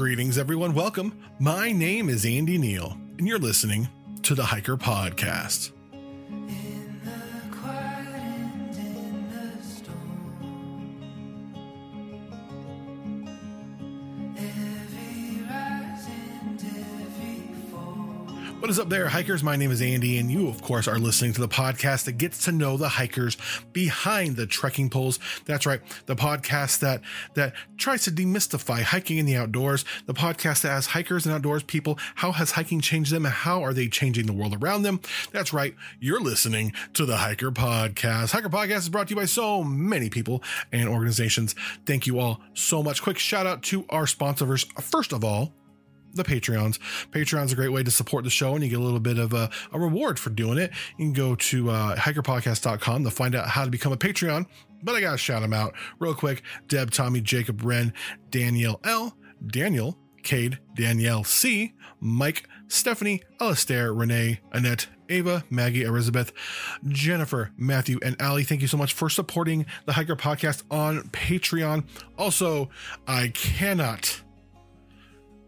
Greetings, everyone. Welcome. My name is Andy Neal, and you're listening to the Hiker Podcast. What is up there, hikers? My name is Andy, and you, of course, are listening to the podcast that gets to know the hikers behind the trekking poles. That's right, the podcast that that tries to demystify hiking in the outdoors. The podcast that asks hikers and outdoors people how has hiking changed them, and how are they changing the world around them. That's right, you're listening to the Hiker Podcast. Hiker Podcast is brought to you by so many people and organizations. Thank you all so much. Quick shout out to our sponsors. First of all the Patreons. Patreon's a great way to support the show and you get a little bit of a, a reward for doing it. You can go to uh, hikerpodcast.com to find out how to become a Patreon. But I got to shout them out real quick Deb, Tommy, Jacob, Ren, Danielle L, Daniel, Cade, Danielle C, Mike, Stephanie, Alastair, Renee, Annette, Ava, Maggie, Elizabeth, Jennifer, Matthew, and Ali. Thank you so much for supporting the Hiker Podcast on Patreon. Also, I cannot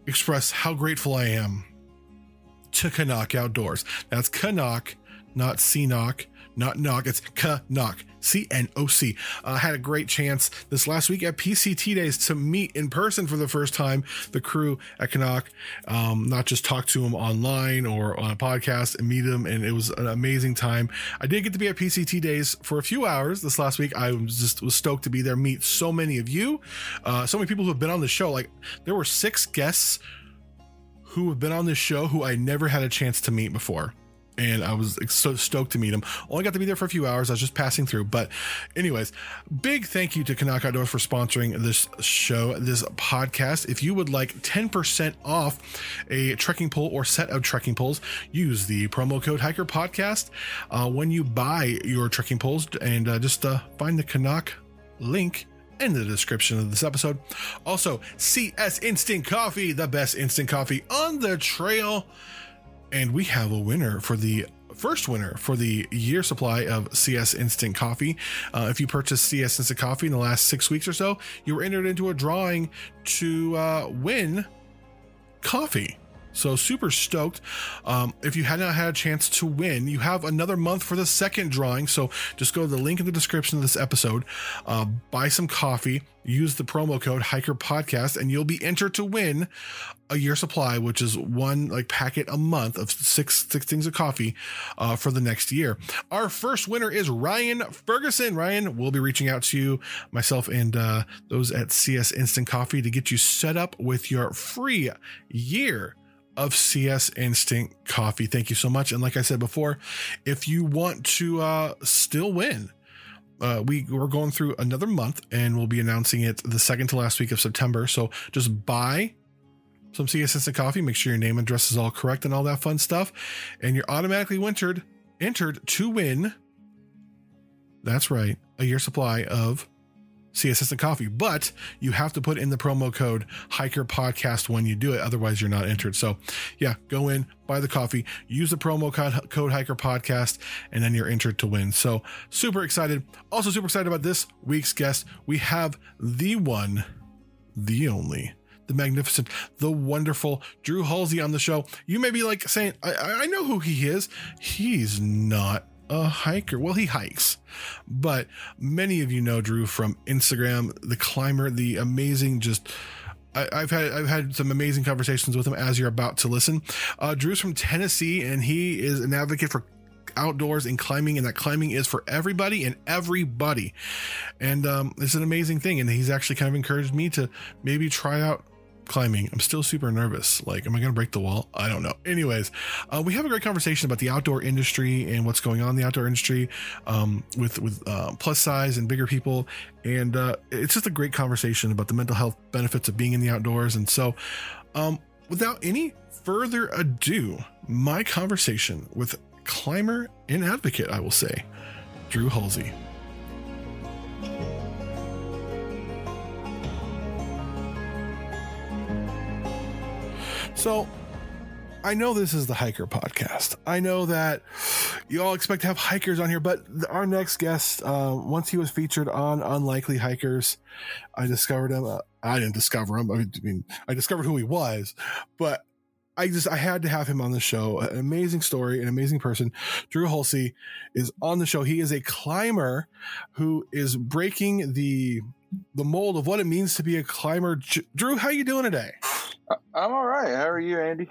express how grateful I am to Canuck Outdoors. That's Canuck, not Knock, not knock. It's Canuck, C N O C. I had a great chance this last week at PCT Days to meet in person for the first time the crew at Canuck. Um, not just talk to them online or on a podcast and meet them, and it was an amazing time. I did get to be at PCT Days for a few hours this last week. I was just was stoked to be there, meet so many of you, uh, so many people who have been on the show. Like there were six guests who have been on this show who I never had a chance to meet before. And I was so stoked to meet him. Only got to be there for a few hours. I was just passing through. But, anyways, big thank you to Canuck Outdoors for sponsoring this show, this podcast. If you would like 10% off a trekking pole or set of trekking poles, use the promo code Hiker Podcast uh, when you buy your trekking poles. And uh, just uh, find the Canuck link in the description of this episode. Also, CS Instant Coffee, the best instant coffee on the trail. And we have a winner for the first winner for the year supply of CS Instant Coffee. Uh, if you purchased CS Instant Coffee in the last six weeks or so, you were entered into a drawing to uh, win coffee. So super stoked. Um, if you had not had a chance to win, you have another month for the second drawing. So just go to the link in the description of this episode, uh, buy some coffee, use the promo code Hiker Podcast, and you'll be entered to win a year supply, which is one like packet a month of six six things of coffee uh, for the next year. Our first winner is Ryan Ferguson. Ryan, we'll be reaching out to you, myself, and uh, those at CS Instant Coffee to get you set up with your free year of CS Instant Coffee. Thank you so much. And like I said before, if you want to uh, still win, uh, we we're going through another month and we'll be announcing it the second to last week of September. So just buy some CS Instant Coffee. Make sure your name and address is all correct and all that fun stuff, and you're automatically entered entered to win. That's right, a year supply of CS Instant Coffee, but you have to put in the promo code Hiker Podcast when you do it. Otherwise, you're not entered. So, yeah, go in, buy the coffee, use the promo code, code Hiker Podcast, and then you're entered to win. So, super excited. Also, super excited about this week's guest. We have the one, the only, the magnificent, the wonderful Drew Hulsey on the show. You may be like saying, I, I know who he is. He's not a hiker. Well, he hikes, but many of you know Drew from Instagram, the climber, the amazing, just. I've had I've had some amazing conversations with him as you're about to listen. Uh, Drew's from Tennessee, and he is an advocate for outdoors and climbing, and that climbing is for everybody and everybody. And um, it's an amazing thing. And he's actually kind of encouraged me to maybe try out climbing. I'm still super nervous. Like, am I going to break the wall? I don't know. Anyways, uh, we have a great conversation about the outdoor industry and what's going on in the outdoor industry um, with with uh, plus size and bigger people. And uh, it's just a great conversation about the mental health benefits of being in the outdoors. And so, um, without any further ado, my conversation with climber and advocate, I will say, Drew Hulsey. So, I know this is the hiker podcast. I know that you all expect to have hikers on here, but our next guest, uh, once he was featured on Unlikely Hikers, I discovered him. Uh, I didn't discover him. I mean, I discovered who he was, but I just I had to have him on the show. An amazing story, an amazing person. Drew Hulsey is on the show. He is a climber who is breaking the the mold of what it means to be a climber. Drew, how you doing today? I'm all right. How are you, Andy?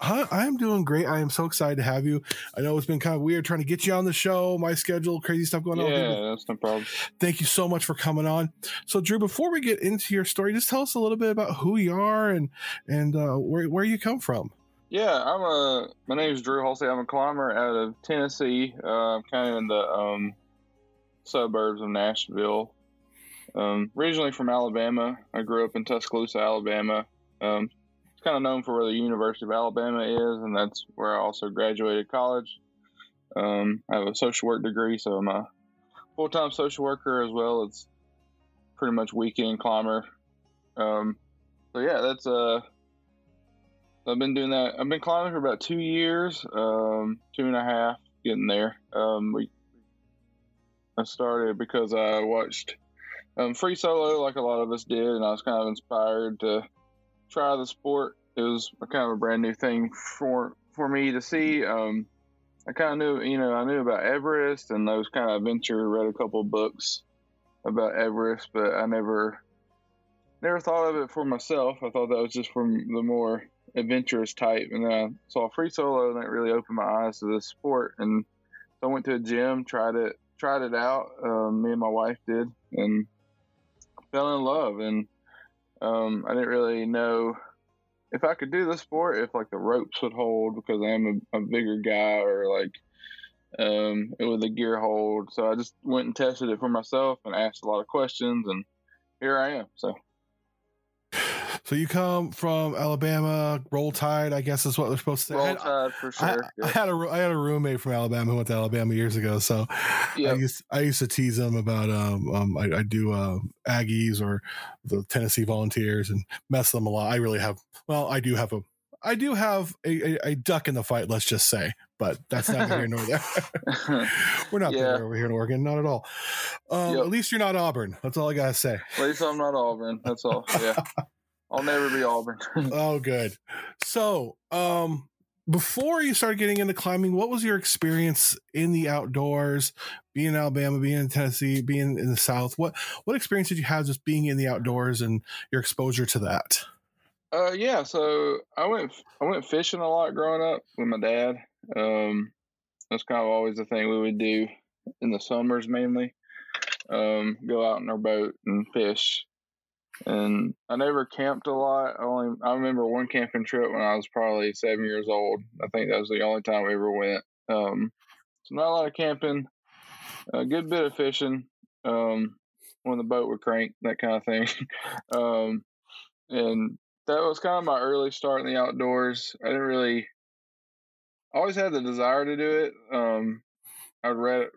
I'm doing great. I am so excited to have you. I know it's been kind of weird trying to get you on the show. My schedule, crazy stuff going on. Yeah, that's no problem. Thank you so much for coming on. So, Drew, before we get into your story, just tell us a little bit about who you are and and uh, where where you come from. Yeah, I'm a. My name is Drew Hulsey. I'm a climber out of Tennessee. Uh, I'm kind of in the um, suburbs of Nashville. Um, originally from Alabama. I grew up in Tuscaloosa, Alabama. Um, kind of known for where the University of Alabama is, and that's where I also graduated college. Um, I have a social work degree, so I'm a full-time social worker as well as pretty much weekend climber. Um, so yeah, that's uh I've been doing that. I've been climbing for about two years, um, two and a half, getting there. Um, we I started because I watched um, free solo, like a lot of us did, and I was kind of inspired to try the sport. It was a kind of a brand new thing for for me to see. Um, I kind of knew, you know, I knew about Everest and those kind of adventure. Read a couple books about Everest, but I never never thought of it for myself. I thought that was just from the more adventurous type. And then I saw free solo, and that really opened my eyes to this sport. And so I went to a gym, tried it, tried it out. Um, me and my wife did, and fell in love. And um, I didn't really know if I could do the sport, if like the ropes would hold because I am a, a bigger guy, or like um, with the gear hold. So I just went and tested it for myself and asked a lot of questions, and here I am. So So you come from Alabama, Roll Tide, I guess is what they're supposed to say. roll I- tide for sure. I yeah. had a I had a roommate from Alabama who went to Alabama years ago, so Yeah. I used I used to tease him about um, um I, I do uh, Aggies or the Tennessee Volunteers and mess them a lot. I really have well I do have a I do have a, a, a duck in the fight. Let's just say, but that's not here nor there. We're not Yeah. over here in Oregon, not at all. Um, Yep. At least you're not Auburn. That's all I gotta say. At least I'm not Auburn. That's all. Yeah. I'll never be Auburn. Oh, good. So, um, before you started getting into climbing, what was your experience in the outdoors? Being in Alabama, being in Tennessee, being in the South. What what experience did you have just being in the outdoors and your exposure to that? Uh, yeah. So I went I went fishing a lot growing up with my dad. Um, that's kind of always the thing we would do in the summers mainly. Um, go out in our boat and fish. And I never camped a lot. I only I remember one camping trip when I was probably seven years old. I think that was the only time we ever went. Um, so not a lot of camping. A good bit of fishing. Um, when the boat would crank, that kind of thing. um, and that was kind of my early start in the outdoors. I didn't really always had the desire to do it. Um, I read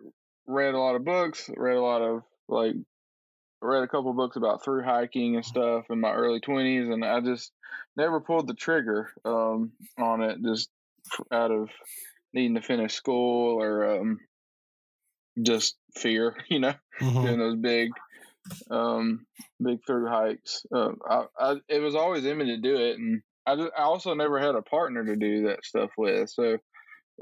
read a lot of books, read a lot of like read a couple books about through hiking and stuff in my early twenties, and I just never pulled the trigger um, on it, just out of needing to finish school or um, just fear, you know Mhm. doing those big um big through hikes uh, I, I it was always in me to do it and I, just, I also never had a partner to do that stuff with so it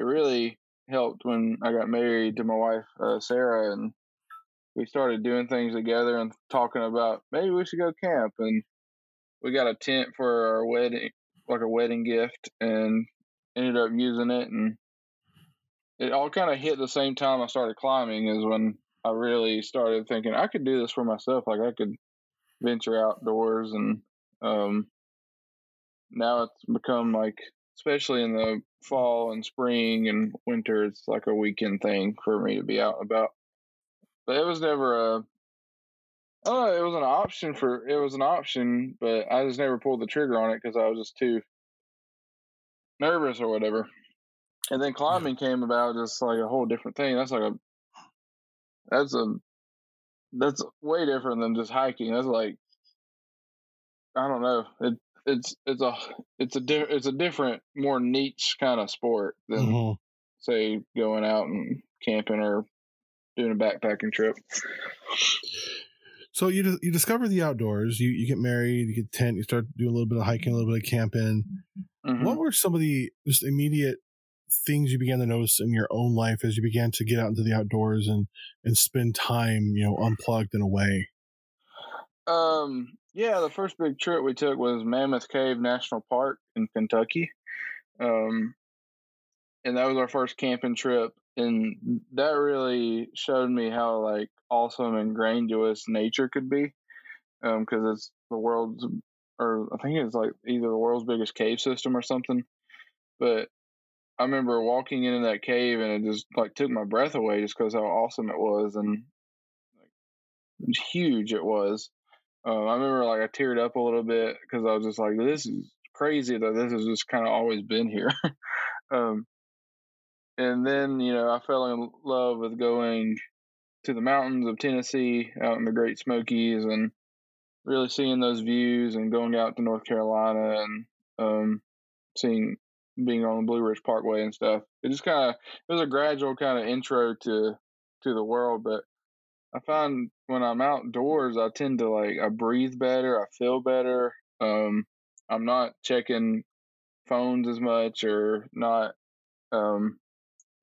really helped when i got married to my wife uh, sarah and we started doing things together and talking about maybe we should go camp and we got a tent for our wedding like a wedding gift and ended up using it and it all kind of hit the same time i started climbing is when I really started thinking I could do this for myself. Like I could venture outdoors, and um, now it's become like, especially in the fall and spring and winter, it's like a weekend thing for me to be out and about. But it was never a. don't. It was an option for it was an option, but I just never pulled the trigger on it because I was just too nervous or whatever. And then climbing came about just like a whole different thing. That's like a that's a that's way different than just hiking. That's like I don't know. It it's it's a it's a di- it's a different, more niche kind of sport than Mhm. say going out and camping or doing a backpacking trip. So you you discover the outdoors. You you get married. You get tent. You start doing a little bit of hiking, a little bit of camping. Mhm. What were some of the just immediate things you began to notice in your own life as you began to get out into the outdoors and and spend time, you know, unplugged and away? Um, yeah, the first big trip we took was Mammoth Cave National Park in Kentucky. Um, and that was our first camping trip. And that really showed me how like awesome and grandiose nature could be. Um, cause it's the world's, or I think it's like either the world's biggest cave system or something. But I remember walking into that cave and it just like took my breath away just because how awesome it was and like huge it was. Um, I remember like I teared up a little bit because I was just like, this is crazy that this has just kind of always been here. um, and then, you know, I fell in love with going to the mountains of Tennessee out in the Great Smokies and really seeing those views and going out to North Carolina and um, seeing being on the Blue Ridge Parkway and stuff. It just kind of it was a gradual kind of intro to to the world, but I find when I'm outdoors, I tend to like I breathe better, I feel better. Um, I'm not checking phones as much or not um,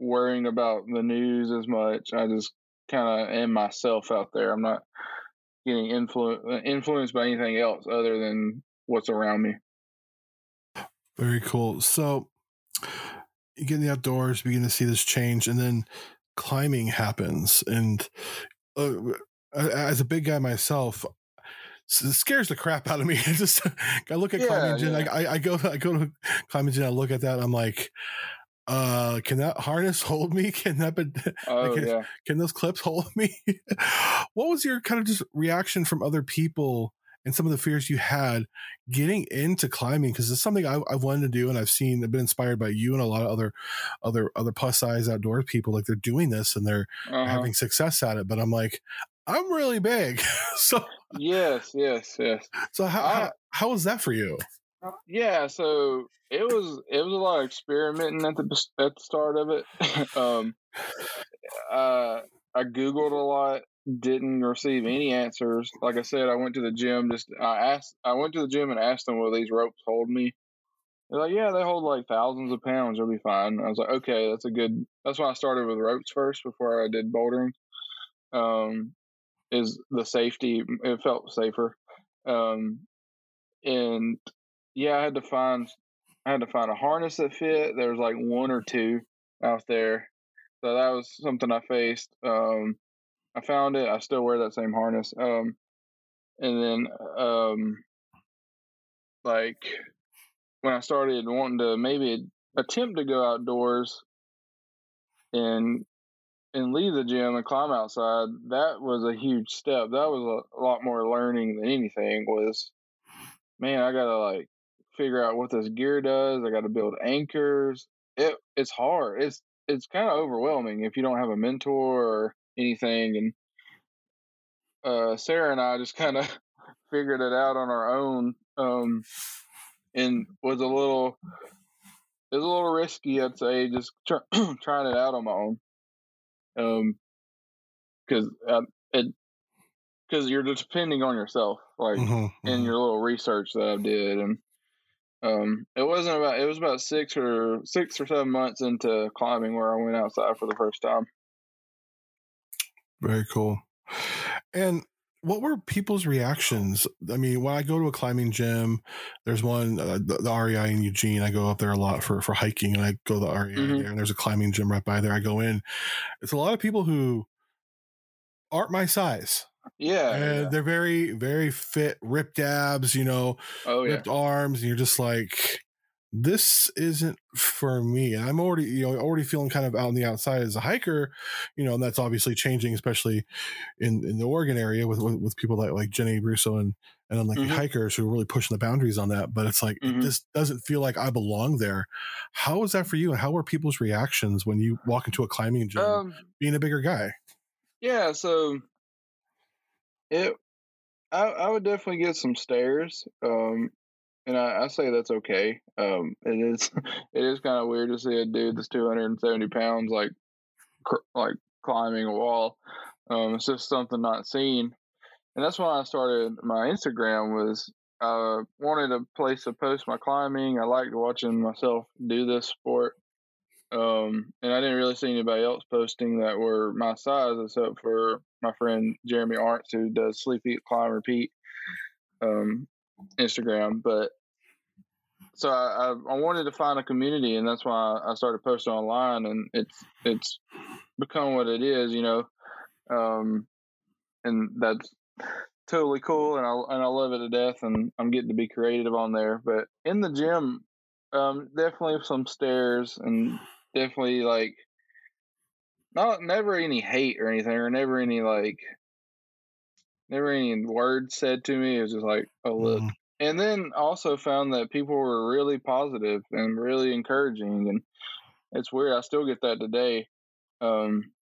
worrying about the news as much. I just kind of am myself out there. I'm not getting influ- influenced by anything else other than what's around me. Very cool. So you get in the outdoors, begin to see this change, and then climbing happens. And uh, as a big guy myself, it scares the crap out of me. I just I look at Yeah, climbing gym. yeah. I, I go I go to climbing gym. I look at that. I'm like, uh, can that harness hold me? Can that be, Oh Like, yeah. can those clips hold me? what was your kind of just reaction from other people and some of the fears you had getting into climbing? Because it's something I, I've wanted to do, and I've seen. I've been inspired by you and a lot of other, other, other plus size outdoor people. Like they're doing this and they're Uh-huh. having success at it. But I'm like, I'm really big. so, Yes, yes, yes. so how, I- how how was that for you? Yeah, so it was it was a lot of experimenting at the at the start of it. um, uh, I googled a lot, didn't receive any answers. Like I said, I went to the gym. Just I asked, I went to the gym and asked them, "Will these ropes hold me?" They're like, "Yeah, they hold like thousands of pounds. You'll be fine." I was like, "Okay, that's a good." That's why I started with ropes first before I did bouldering. Um, is the safety? It felt safer. Um, and yeah, I had to find I had to find a harness that fit. There was like one or two out there. So that was something I faced. Um I found it. I still wear that same harness. Um and then um like when I started wanting to maybe attempt to go outdoors and and leave the gym and climb outside, that was a huge step. That was a, a lot more learning than anything was man, I gotta like figure out what this gear does. I gotta build anchors. It it's hard. It's it's kind of overwhelming if you don't have a mentor or anything. And uh, Sarah and I just kind of figured it out on our own. Um, and was a little it was a little risky, I'd say, just try, trying it out on my own. Um, because uh, it because you're just depending on yourself, like Mhm, in mhm. your little research that I did, and um, it wasn't about it was about six or six or seven months into climbing where I went outside for the first time. Very cool. And what were people's reactions? I mean, when I go to a climbing gym, there's one, uh, the, the REI in Eugene. I go up there a lot for, for hiking and I go to the REI Mhm. there and there's a climbing gym right by there. I go in. It's a lot of people who aren't my size. Yeah, and yeah. they're very, very fit, ripped abs, you know, oh yeah, ripped arms. And you're just like, this isn't for me. And I'm already, you know, already feeling kind of out on the outside as a hiker, you know, and that's obviously changing, especially in, in the Oregon area with, with, with people like, like Jenny Bruso and, and Unlikely Mhm. hikers who are really pushing the boundaries on that. But it's like, Mhm. it just doesn't feel like I belong there. How was that for you? And how were people's reactions when you walk into a climbing gym um, being a bigger guy? yeah. So it, I, I would definitely get some stares. Um, and I, I say that's okay. Um, it is it is kind of weird to see a dude that's 270 pounds like cr- like climbing a wall. Um, it's just something not seen, and that's when I started my Instagram. Was I wanted a place to post my climbing. I liked watching myself do this sport. Um, and I didn't really see anybody else posting that were my size, except for my friend Jeremy Arntz, who does Sleep Climb Repeat um, Instagram. But so I, I, I wanted to find a community, and that's why I started posting online, and it's it's become what it is, you know. Um, and that's totally cool, and I and I love it to death, and I'm getting to be creative on there. But in the gym, um, definitely some stairs, and definitely like not never any hate or anything, or never any like never any words said to me. It was just like, oh look. Mhm. And then also found that people were really positive and really encouraging, and it's weird. I still get that today. Um,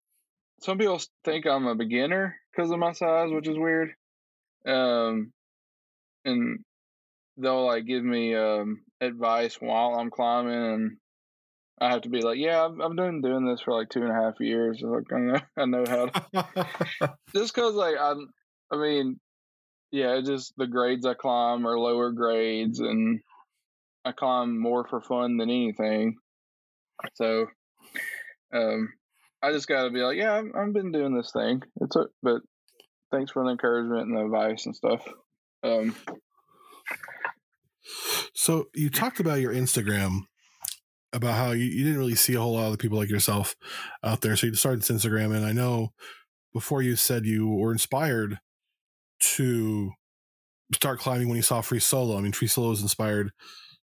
some people think I'm a beginner because of my size, which is weird. Um, and they'll like give me um advice while I'm climbing, and I have to be like, yeah, I've, I've been doing this for like two and a half years. Like I know, I know how to just because like I'm, I mean, yeah, it's just the grades I climb are lower grades, and I climb more for fun than anything. So, um, I just got to be like, yeah, I've, I've been doing this thing. It's a, but thanks for the encouragement and the advice and stuff. Um, So you talked about your Instagram about how you, you didn't really see a whole lot of people like yourself out there. So you started this Instagram, and I know before you said you were inspired to start climbing when you saw Free Solo. I mean, Free Solo has inspired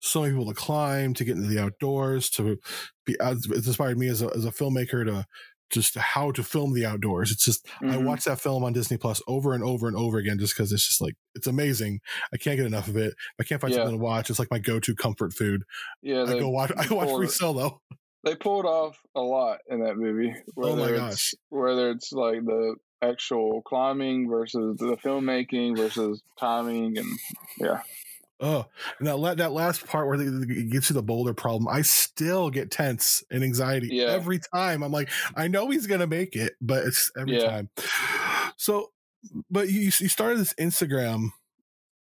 so many people to climb, to get into the outdoors, to be. Uh, it's inspired me as a as a filmmaker to just how to film the outdoors. It's just I mhm. watch that film on Disney Plus over and over and over again just because it's just like it's amazing. I can't get enough of it. If I can't find Yeah. something to watch. It's like my go-to comfort food. yeah, I go watch. I watch Free Solo. they pulled off a lot in that movie. Oh my gosh. it's whether it's like the actual climbing versus the filmmaking versus timing and Oh, and that la- that last part where it gets you the boulder problem, I still get tense and anxiety Yeah. every time. I'm like, I know he's gonna make it, but it's every Yeah. time. So, but you you started this Instagram,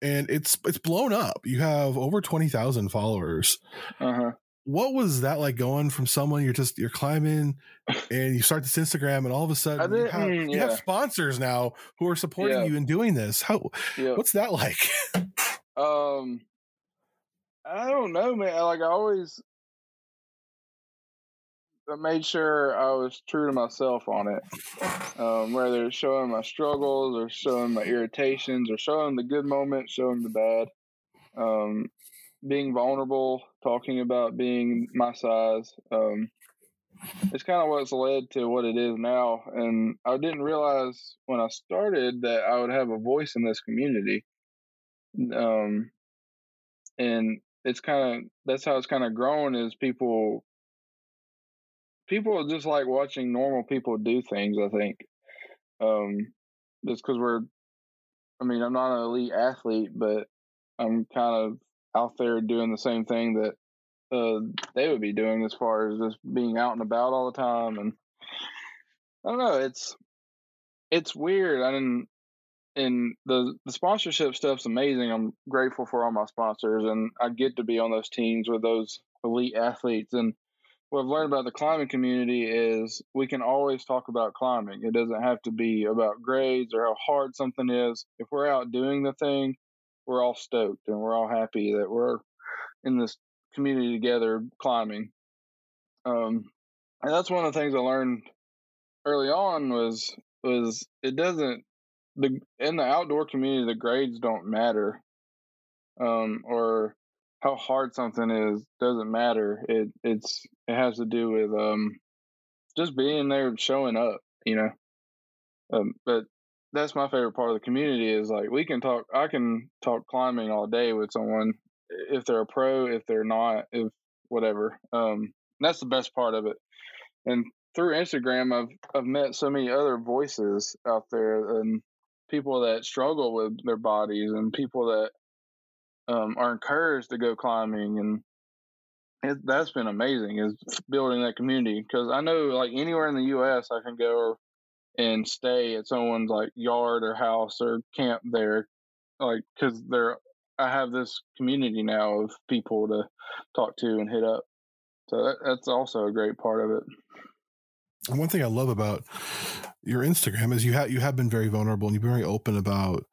and it's it's blown up. You have over twenty thousand followers. uh huh. What was that like going from someone you're just you're climbing, and you start this Instagram, and all of a sudden you, didn't- have, you have sponsors now who are supporting Yeah. you in doing this. How Yeah. what's that like? Um, I don't know, man. Like I always, I made sure I was true to myself on it. Um, whether it's showing my struggles or showing my irritations or showing the good moments, showing the bad. Um, being vulnerable, talking about being my size. Um, it's kind of what's led to what it is now. And I didn't realize when I started that I would have a voice in this community. Um, and it's kind of that's how it's kind of grown is people people just like watching normal people do things i think um just because we're i mean i'm not an elite athlete but i'm kind of out there doing the same thing that uh they would be doing as far as just being out and about all the time and i don't know it's it's weird i didn't and the the sponsorship stuff's amazing. I'm grateful for all my sponsors, and I get to be on those teams with those elite athletes. And what I've learned about the climbing community is we can always talk about climbing. It doesn't have to be about grades or how hard something is. If we're out doing the thing, we're all stoked and we're all happy that we're in this community together climbing. Um, and that's one of the things I learned early on was was it doesn't the in the outdoor community the grades don't matter um or how hard something is doesn't matter. It it's it has to do with um just being there and showing up you know? Um but that's my favorite part of the community is like we can talk i can talk climbing all day with someone if they're a pro if they're not if whatever um that's the best part of it. And through instagram i've i've met so many other voices out there and people that struggle with their bodies and people that um, are encouraged to go climbing, and it, that's been amazing. Is building that community because I know like anywhere in the U.S. I can go and stay at someone's like yard or house or camp there, like because they're I have this community now of people to talk to and hit up. So that, that's also a great part of it. And one thing I love about your Instagram is you have you have been very vulnerable and you've been very open about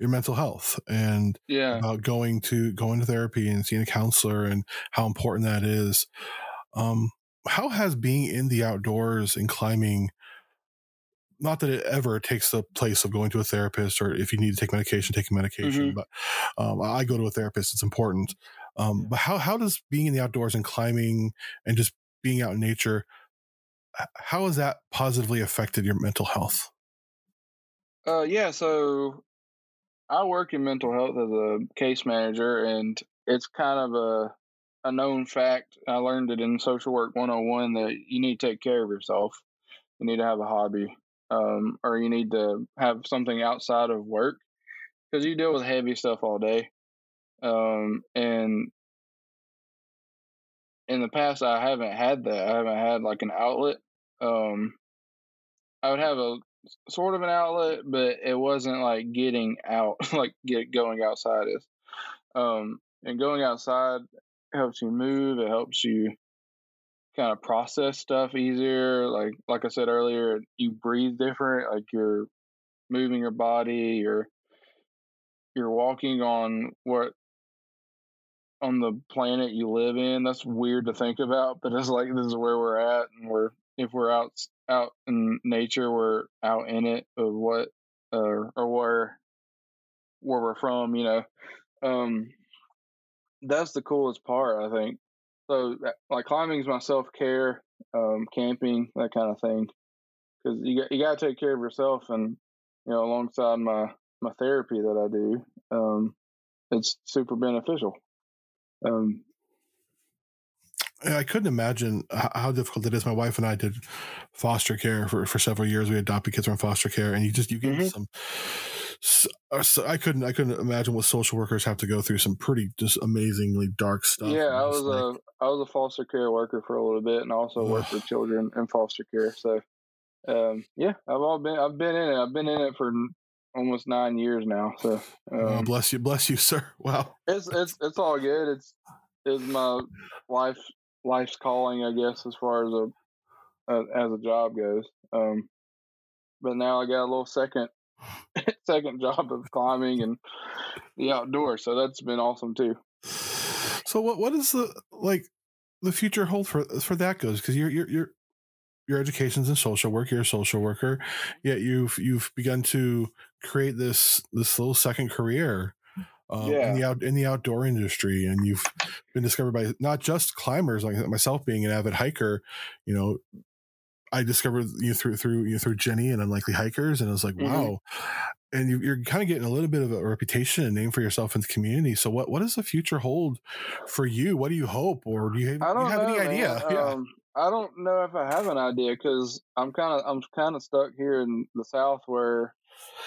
your mental health and Yeah. about going to going to therapy and seeing a counselor and how important that is. Um, how has being in the outdoors and climbing not that it ever takes the place of going to a therapist or if you need to take medication, taking medication, Mhm. but um, I go to a therapist, it's important. Um, but how how does being in the outdoors and climbing and just being out in nature how has that positively affected your mental health? Uh, yeah. So I work in mental health as a case manager, and it's kind of a a known fact. I learned it in social work 101 that you need to take care of yourself. You need to have a hobby, um, or you need to have something outside of work because you deal with heavy stuff all day. Um, and in the past, I haven't had that. I haven't had like an outlet. Um, I would have a sort of an outlet, but it wasn't like getting out, like get going outside is. Um, and going outside helps you move. It helps you kind of process stuff easier. Like like I said earlier, you breathe different. Like you're moving your body. You're you're walking on what on the planet you live in. That's weird to think about, but it's like this is where we're at, and we're if we're out out in nature, we're out in it of what uh, or where where we're from. You know, um, that's the coolest part. I think. So like climbing is my self care, um, camping that kind of thing, because you got you got to take care of yourself, and you know alongside my my therapy that I do, um, it's super beneficial. Um, I couldn't imagine how difficult it is. My wife and I did foster care for, for several years. We adopted kids from foster care, and you just you get Mhm. some. uh, so I couldn't I couldn't imagine what social workers have to go through. Some pretty just amazingly dark stuff. Yeah, I was like- a I was a foster care worker for a little bit, and also worked with children in foster care. So, um, yeah, I've all been I've been in it. I've been in it for almost nine years now. So, Oh, um, bless you, bless you, sir. Wow. it's it's it's all good. It's it's my life life's calling, I guess, as far as a as, as a job goes. Um, but now I got a little second second job of climbing and the outdoors, so that's been awesome too. So what what is the like the future hold for for that goes because you're you're you're your education's in social work you're a social worker yet you've you've begun to create this this little second career um, in the out in the outdoor industry and you've been discovered by not just climbers like myself being an avid hiker you know I discovered you through through you know, through Jenny and Unlikely Hikers, and I was like, Mhm. wow. And you, you're kind of getting a little bit of a reputation and name for yourself in the community. So, what what does the future hold for you? What do you hope, or do you have, I do don't you have know, any idea? man. yeah, Um, I don't know if I have an idea because I'm kind of I'm kind of stuck here in the South where,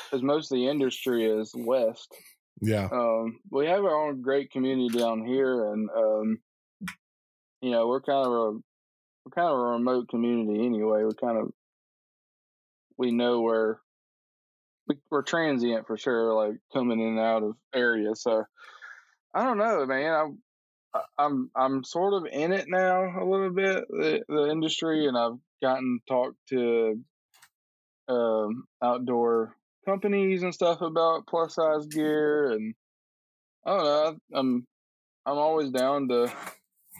because most of the industry is west. yeah, Um, we have our own great community down here, and um, you know we're kind of a we're kind of a remote community anyway. We kind of we know where we, we're transient for sure, like coming in and out of areas. So I don't know, man. I, I- I'm I'm sort of in it now a little bit the, the industry, and I've gotten talked to um, outdoor companies and stuff about plus size gear, and I don't know. I'm I'm always down to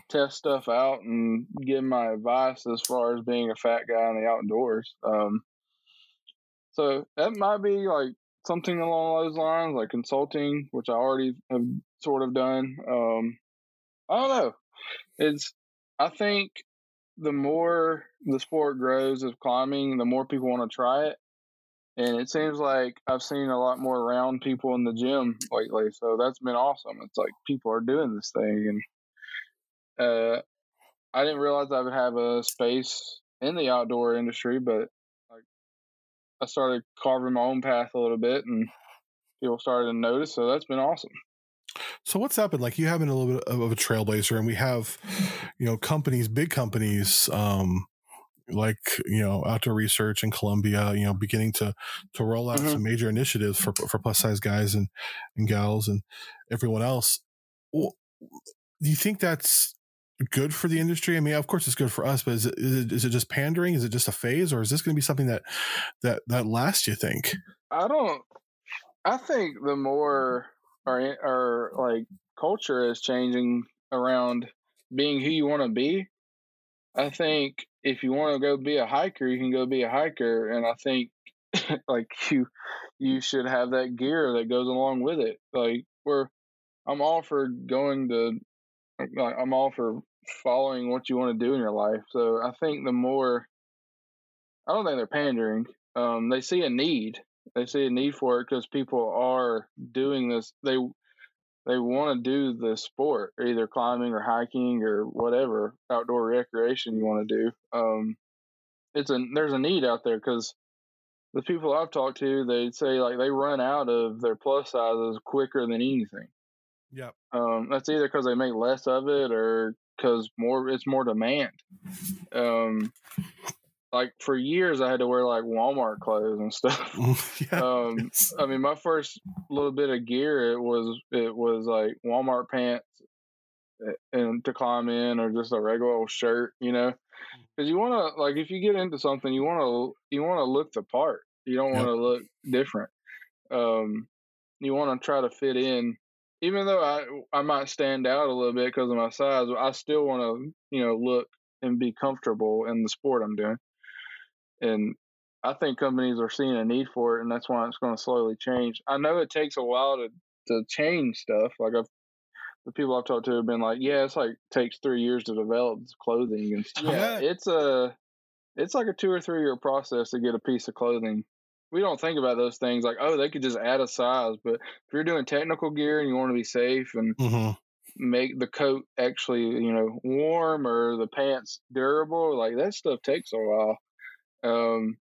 test stuff out and give my advice as far as being a fat guy in the outdoors. Um, so that might be like something along those lines, like consulting, which I already have sort of done. Um, I don't know. It's I think the more the sport grows of climbing, the more people want to try it. And it seems like I've seen a lot more round people in the gym lately, so that's been awesome. It's like people are doing this thing, and uh, I didn't realize I would have a space in the outdoor industry, but like I started carving my own path a little bit, and people started to notice. So that's been awesome. So what's happened? Like you have been a little bit of a trailblazer, and we have, you know, companies, big companies, um, like you know, Outdoor Research and Columbia, you know, beginning to to roll out Mhm. some major initiatives for for plus size guys and and gals and everyone else. Well, do you think that's good for the industry? I mean, of course, it's good for us, but is it is it, is it just pandering? Is it just a phase, or is this going to be something that that that lasts? You think? I don't. I think the more our our like culture is changing around being who you want to be. I think if you want to go be a hiker, you can go be a hiker, and I think like you you should have that gear that goes along with it. Like we're I'm all for going to like I'm all for following what you want to do in your life. So I think the more I don't think they're pandering. Um, they see a need. They see a need for it because people are doing this. They they want to do the sport, either climbing or hiking or whatever outdoor recreation you want to do. Um, it's a there's a need out there because the people I've talked to, they say like they run out of their plus sizes quicker than anything. Yep. Um, that's either because they make less of it or because more it's more demand. Um, like for years, I had to wear like Walmart clothes and stuff. yeah. Um, I mean, my first little bit of gear it was it was like Walmart pants uh, and to climb in, or just a regular old shirt, you know. Because you want to like if you get into something, you want to you want to look the part. You don't want to look different. Um, you want to try to fit in, even though I I might stand out a little bit because of my size. I still want to you know look and be comfortable in the sport I'm doing. And I think companies are seeing a need for it, and that's why it's going to slowly change. I know it takes a while to to change stuff. Like I've the people I've talked to have been like, yeah, it's like takes three years to develop clothing and stuff. Yeah, it's a it's like a two or three year process to get a piece of clothing. We don't think about those things like, oh, they could just add a size. But if you're doing technical gear and you want to be safe and Mhm. make the coat actually, you know, warm or the pants durable, like that stuff takes a while. Um,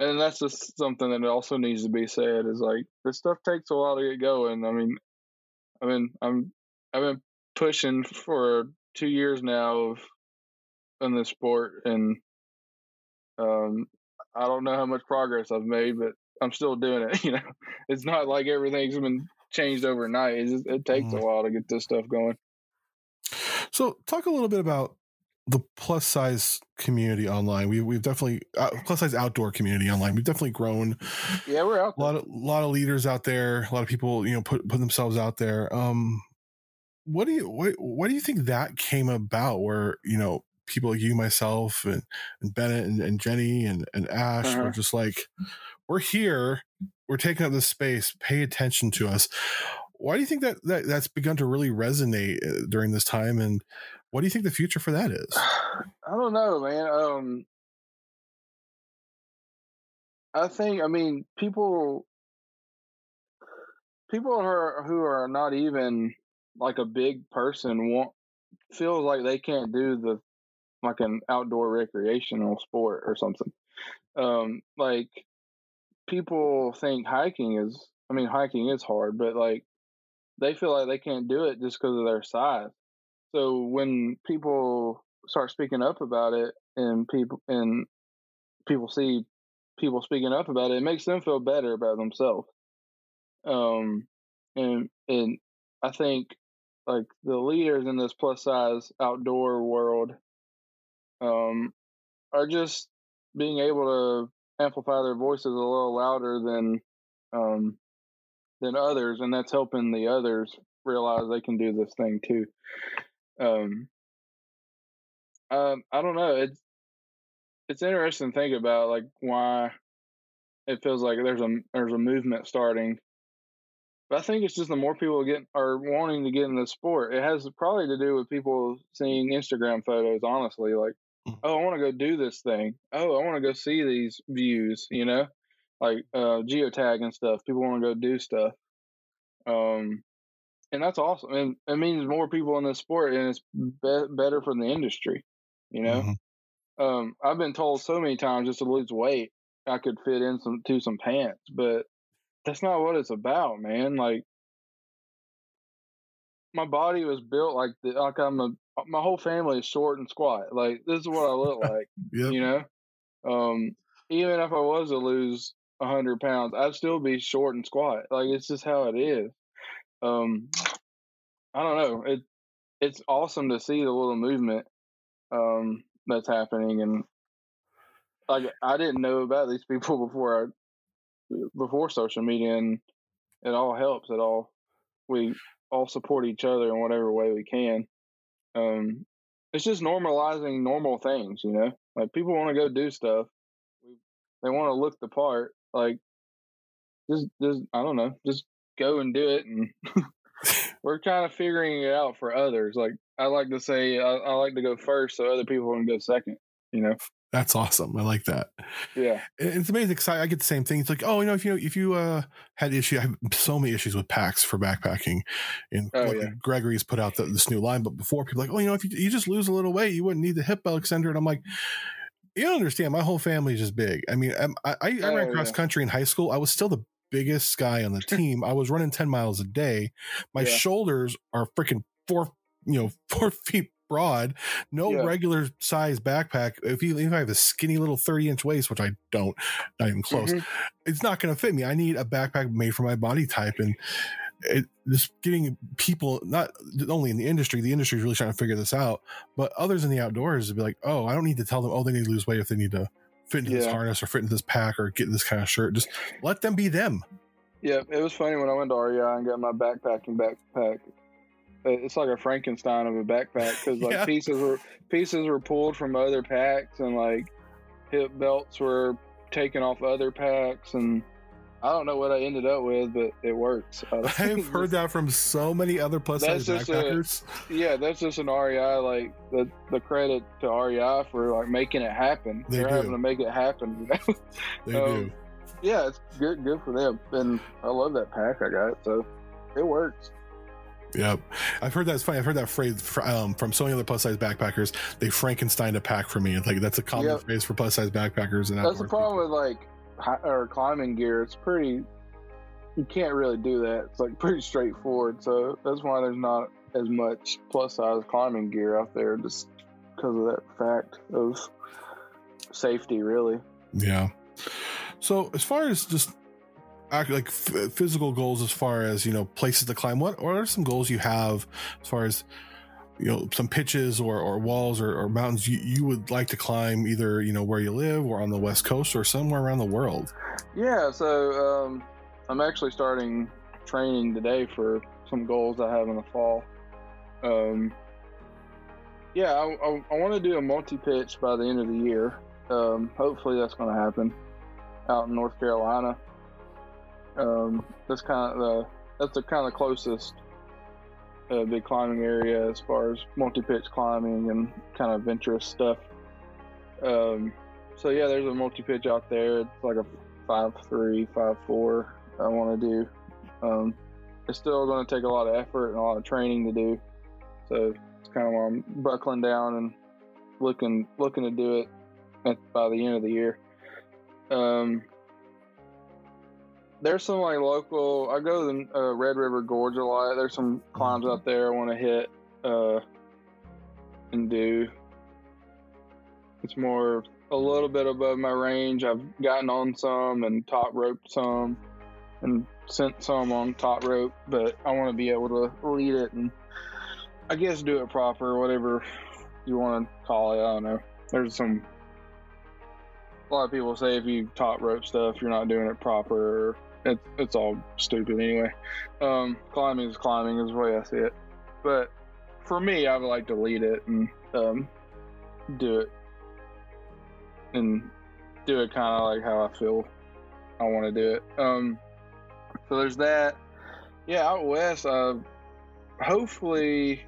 and that's just something that also needs to be said is like this stuff takes a while to get going. I mean, I mean, I'm I've been pushing for two years now of in this sport, and um, I don't know how much progress I've made, but I'm still doing it. You know, it's not like everything's been changed overnight. Just, it takes a while to get this stuff going. So, talk a little bit about the plus size community online. We we've definitely uh, plus size outdoor community online. We've definitely grown. Yeah, we're out A lot of lot of leaders out there. A lot of people, you know, put put themselves out there. Um, what do you what what do you think that came about? Where you know people like you, myself, and and Bennett and, and Jenny and and Ash Uh-huh. were just like, we're here. We're taking up this space. Pay attention to us. Why do you think that, that that's begun to really resonate uh, during this time? And what do you think the future for that is? I don't know, man. Um, I think, I mean, people, people who are who are not even like a big person want feels like they can't do the like an outdoor recreational sport or something. Um, like people think hiking is, I mean, hiking is hard, but like they feel like they can't do it just because of their size. So when people start speaking up about it, and people and people see people speaking up about it, it makes them feel better about themselves. Um, and and I think like the leaders in this plus size outdoor world, um, are just being able to amplify their voices a little louder than um than others, and that's helping the others realize they can do this thing too. Um, um, I don't know. It's it's interesting to think about like why it feels like there's a there's a movement starting. But I think it's just the more people get are wanting to get in the sport. It has probably to do with people seeing Instagram photos. Honestly, like. Oh, I want to go do this thing. Oh, I want to go see these views. You know, like uh, geotag and stuff. People want to go do stuff. Um, and that's awesome. And it means more people in this sport, and it's be- better for the industry. You know, Mhm. um, I've been told so many times just to lose weight, I could fit in some to some pants, but that's not what it's about, man. Like my body was built like the, like I'm a my whole family is short and squat. Like this is what I look like. Yep. you know um even if i was to lose 100 pounds i'd still be short and squat like it's just how it is um i don't know it it's awesome to see the little movement um that's happening and like i didn't know about these people before i before social media and it all helps it all we all support each other in whatever way we can. Um it's just normalizing normal things you know? Like people want to go do stuff. They want to look the part. Like just just i don't know just go and do it and we're kind of figuring it out for others. Like i like to say I, I like to go first so other people can go second you know That's awesome. I like that. yeah It's amazing because I, I get the same thing. It's like, oh, you know, if you if you uh, had issue, I have so many issues with packs for backpacking, and Oh, look, yeah. Gregory's put out the, this new line. But before, people like, oh, you know, if you, you just lose a little weight, you wouldn't need the hip belt extender. And I'm like, you don't understand. My whole family is just big. I mean, I'm- I I, I Oh, ran cross yeah. country in high school. I was still the biggest guy on the team. I was running ten miles a day. My Yeah. shoulders are freaking four, you know, four feet broad. No Yeah. regular size backpack. If you if I have a skinny little thirty inch waist, which I don't, not even close, Mhm. it's not going to fit me. I need a backpack made for my body type, and it, just getting people not only in the industry, the industry is really trying to figure this out, but others in the outdoors to be like, oh, I don't need to tell them, oh, they need to lose weight if they need to fit into this harness or fit into this pack or get this kind of shirt. Just let them be them. yeah it was funny when i went to rei and got my backpacking backpack it's like a frankenstein of a backpack because like Yeah. pieces were pieces were pulled from other packs and like hip belts were taken off other packs and I don't know what I ended up with, but it works. I've heard that from so many other plus size just a- backpackers. Yeah, that's just an REI. Like the the credit to REI for like making it happen. They They're do. having to make it happen. You know? They Um, do. yeah, it's good good for them. And I love that pack I got. So it works. Yep. I've heard that's funny. I've heard that phrase fr- um, from so many other plus size backpackers. They Frankenstein a pack for me. It's like that's a common Yep. phrase for plus size backpackers. And That's the problem with like hi- or climbing gear. It's pretty. You can't really do that. It's like pretty straightforward. So that's why there's not as much plus size climbing gear out there, just because of that fact of safety. Really. Yeah. So as far as just like f- physical goals, as far as you know, places to climb, what what are some goals you have as far as you know some pitches or, or walls or, or mountains you, you would like to climb either you know where you live or on the west coast or somewhere around the world Yeah, so um, I'm actually starting training today for some goals I have in the fall. Um, yeah, I, I, I want to do a multi pitch by the end of the year. Um, hopefully, that's going to happen out in North Carolina. Um, that's kind of the that's the kind of closest uh, big climbing area as far as multi pitch climbing and kind of adventurous stuff. Um, so yeah, there's a multi pitch out there. It's like a five three, five four. I want to do. Um, it's still going to take a lot of effort and a lot of training to do. So it's kind of why I'm buckling down and looking looking to do it at, by the end of the year. Um, there's some like local. I go to the uh, Red River Gorge a lot. There's some climbs out there I want to hit uh, and do. It's more a little bit above my range. I've gotten on some and top roped some and sent some on top rope, but I want to be able to lead it and I guess do it proper, whatever you want to call it. I don't know. There's some. A lot of people say if you top rope stuff, you're not doing it proper. It's it's all stupid anyway. Um, climbing is climbing is the way I see it. But for me, I would like to lead it and um, do it and do it kind of like how I feel I want to do it. Um, so there's that. Yeah, out west, uh, hopefully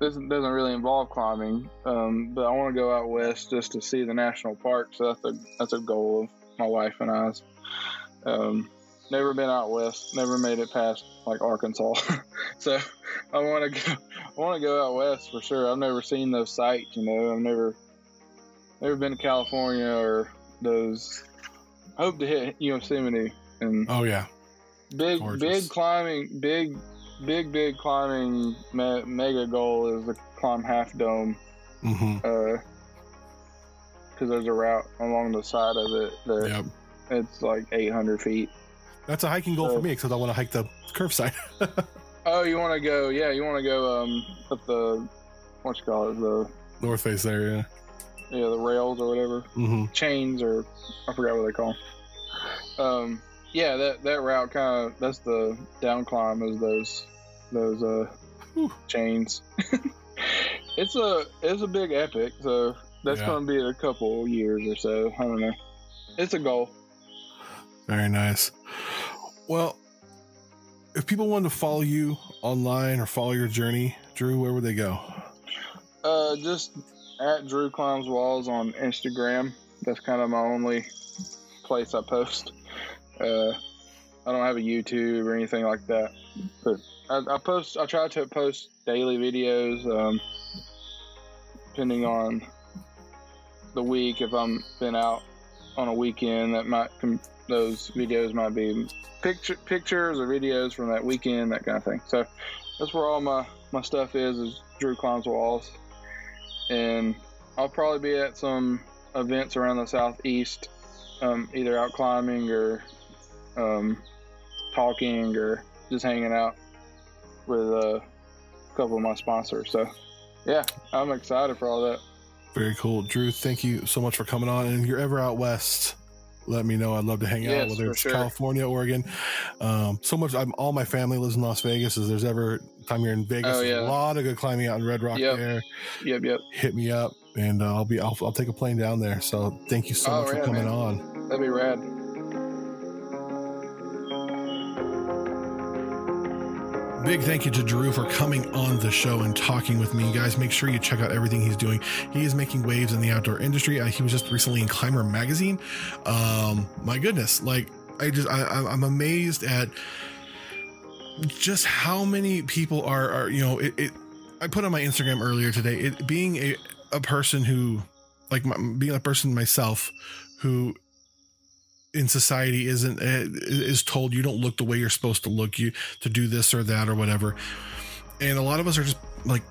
this doesn't really involve climbing, um, but I want to go out west just to see the national park. So that's a that's a goal of my wife and I's. Um, never been out west, never made it past like Arkansas, so I want to go. I want to go out west for sure. I've never seen those sites, you know. I've never never been to California or those. I Hope to hit Yosemite and oh yeah big Gorgeous. big climbing big big, big climbing me- mega goal is to climb Half Dome. hmm because there's a route along the side of it that Yep. it's like 800 feet. That's a hiking goal for me because I want to hike the curve side. Oh, you want to go? Yeah, you want to go um up the what you call it the North face there, yeah. yeah the rails or whatever hmm chains or I forgot what they call 'em. Um, yeah, that that route kind of that's the down climb is those those uh Whew. chains. it's a it's a big epic, so that's Yeah. gonna be a couple years or so. I don't know. It's a goal. Very nice. Well, if people wanted to follow you online or follow your journey, Drew, where would they go? Uh, just at Drew Climbs Walls on Instagram. That's kind of my only place I post. Uh, I don't have a YouTube or anything like that, but I, I post. I try to post daily videos, um, depending on the week. If I'm been out on a weekend, that might com- those videos might be picture pictures or videos from that weekend, that kind of thing. So that's where all my my stuff is is Drew Climbs Walls and I'll probably be at some events around the southeast, um, either out climbing or um, talking or just hanging out with uh, a couple of my sponsors. So, yeah, I'm excited for all that. Very cool. Drew, thank you so much for coming on. And if you're ever out west, let me know. I'd love to hang out, whether it's sure. California, Oregon. Um, so much. I'm, all my family lives in Las Vegas. If there's ever time you're in Vegas, Oh, yeah. a lot of good climbing out in Red Rock Yep. there. Yep, yep, Hit me up, and uh, I'll be. I'll, I'll take a plane down there. So thank you so Oh, much for coming man. on. that'd be rad. Big thank you to Drew for coming on the show and talking with me. Guys, make sure you check out everything he's doing. He is making waves in the outdoor industry. Uh, he was just recently in Climber magazine. Um, my goodness, like I just I, I'm amazed at just how many people are are you know it. it I put on my Instagram earlier today. It being a a person who like my, being a person myself who in society isn't eh, is told you don't look the way you're supposed to look you to do this or that or whatever. And a lot of us are just like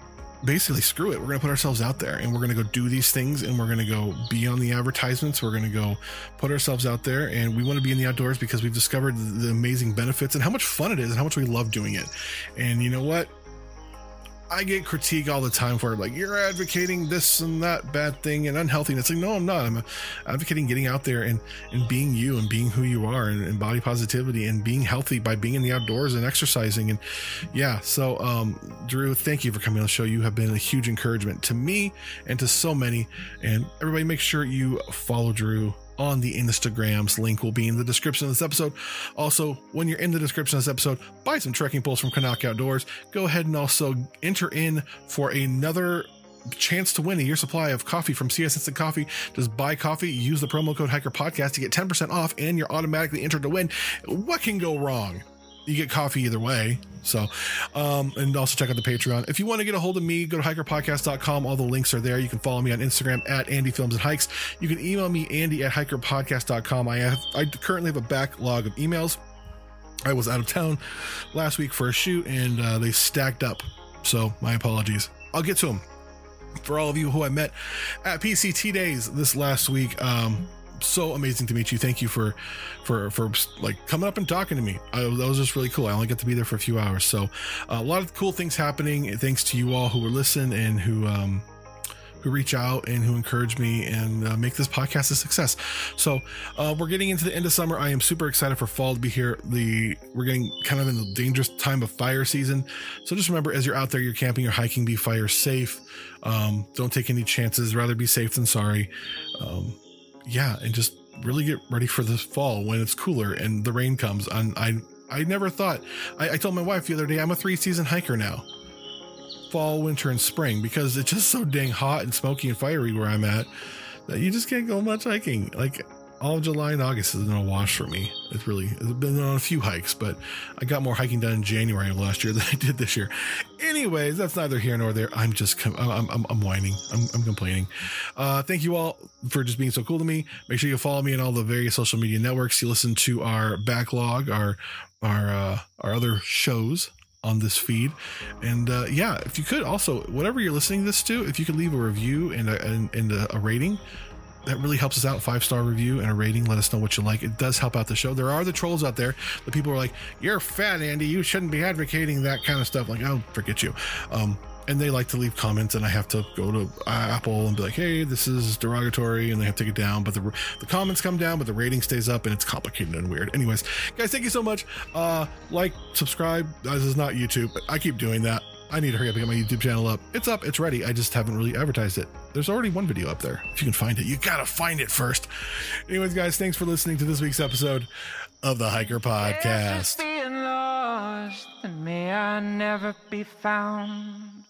basically screw it. We're gonna put ourselves out there and we're gonna go do these things and we're gonna go be on the advertisements. We're gonna go put ourselves out there and we want to be in the outdoors because we've discovered the amazing benefits and how much fun it is and how much we love doing it. And you know what I get critique all the time for it, like you're advocating this and that bad thing and unhealthy. And it's like, no, I'm not. I'm advocating getting out there and and being you and being who you are and, and body positivity and being healthy by being in the outdoors and exercising and yeah. So, um, Drew, thank you for coming on the show. You have been a huge encouragement to me and to so many. And everybody, make sure you follow Drew on the Instagrams. Link will be in the description of this episode. Also, when you're in the description of this episode, buy some trekking poles from CNOC Outdoors. Go ahead and also enter in for another chance to win a year supply of coffee from CS Instant Coffee. Just buy coffee, use the promo code Hiker Podcast to get 10% off, and you're automatically entered to win. What can go wrong? You get coffee either way. So, um, and also check out the Patreon. If you want to get a hold of me, go to hikerpodcast.com. All the links are there. You can follow me on Instagram at Andy Films and Hikes. You can email me, Andy at hikerpodcast.com. I have, I currently have a backlog of emails. I was out of town last week for a shoot and uh, they stacked up. So, my apologies. I'll get to them. For all of you who I met at PCT Days this last week, um, so amazing to meet you. Thank you for, for, for like coming up and talking to me. I, that was just really cool. I only got to be there for a few hours, so uh, a lot of cool things happening. Thanks to you all who were listening and who, um, who reach out and who encourage me and uh, make this podcast a success. So uh, we're getting into the end of summer. I am super excited for fall to be here. The we're getting kind of in the dangerous time of fire season. So just remember, as you're out there, you're camping, you're hiking, be fire safe. Um, don't take any chances. Rather be safe than sorry. Um, yeah, and just really get ready for the fall when it's cooler and the rain comes. And I I never thought. I, I told my wife the other day I'm a three season hiker now fall, winter, and spring because it's just so dang hot and smoky and fiery where I'm at that you just can't go much hiking. Like all of July and August is no wash for me. It's really it's been on a few hikes, but I got more hiking done in January of last year than I did this year. Anyways, that's neither here nor there. I'm just I'm I'm, I'm whining. I'm, I'm complaining. Uh, thank you all for just being so cool to me. Make sure you follow me on all the various social media networks. You listen to our backlog, our our uh, our other shows on this feed. And uh, yeah, if you could also, whatever you're listening to this to, if you could leave a review and a, and, and a, a rating, that really helps us out. Five star review and a rating. Let us know what you like. It does help out the show. There are the trolls out there. The people are like, "You're fat, Andy. You shouldn't be advocating that kind of stuff." Like, oh, forget you. Um, and they like to leave comments, and I have to go to Apple and be like, "Hey, this is derogatory," and they have to take it down. But the the comments come down, but the rating stays up, and it's complicated and weird. Anyways, guys, thank you so much. Uh, like, subscribe. This is not YouTube, but I keep doing that. I need to hurry up and get my YouTube channel up. It's up, it's ready. I just haven't really advertised it. There's already one video up there. If you can find it, you gotta find it first. Anyways, guys, thanks for listening to this week's episode of the Hiker Podcast. lost, may I never be found.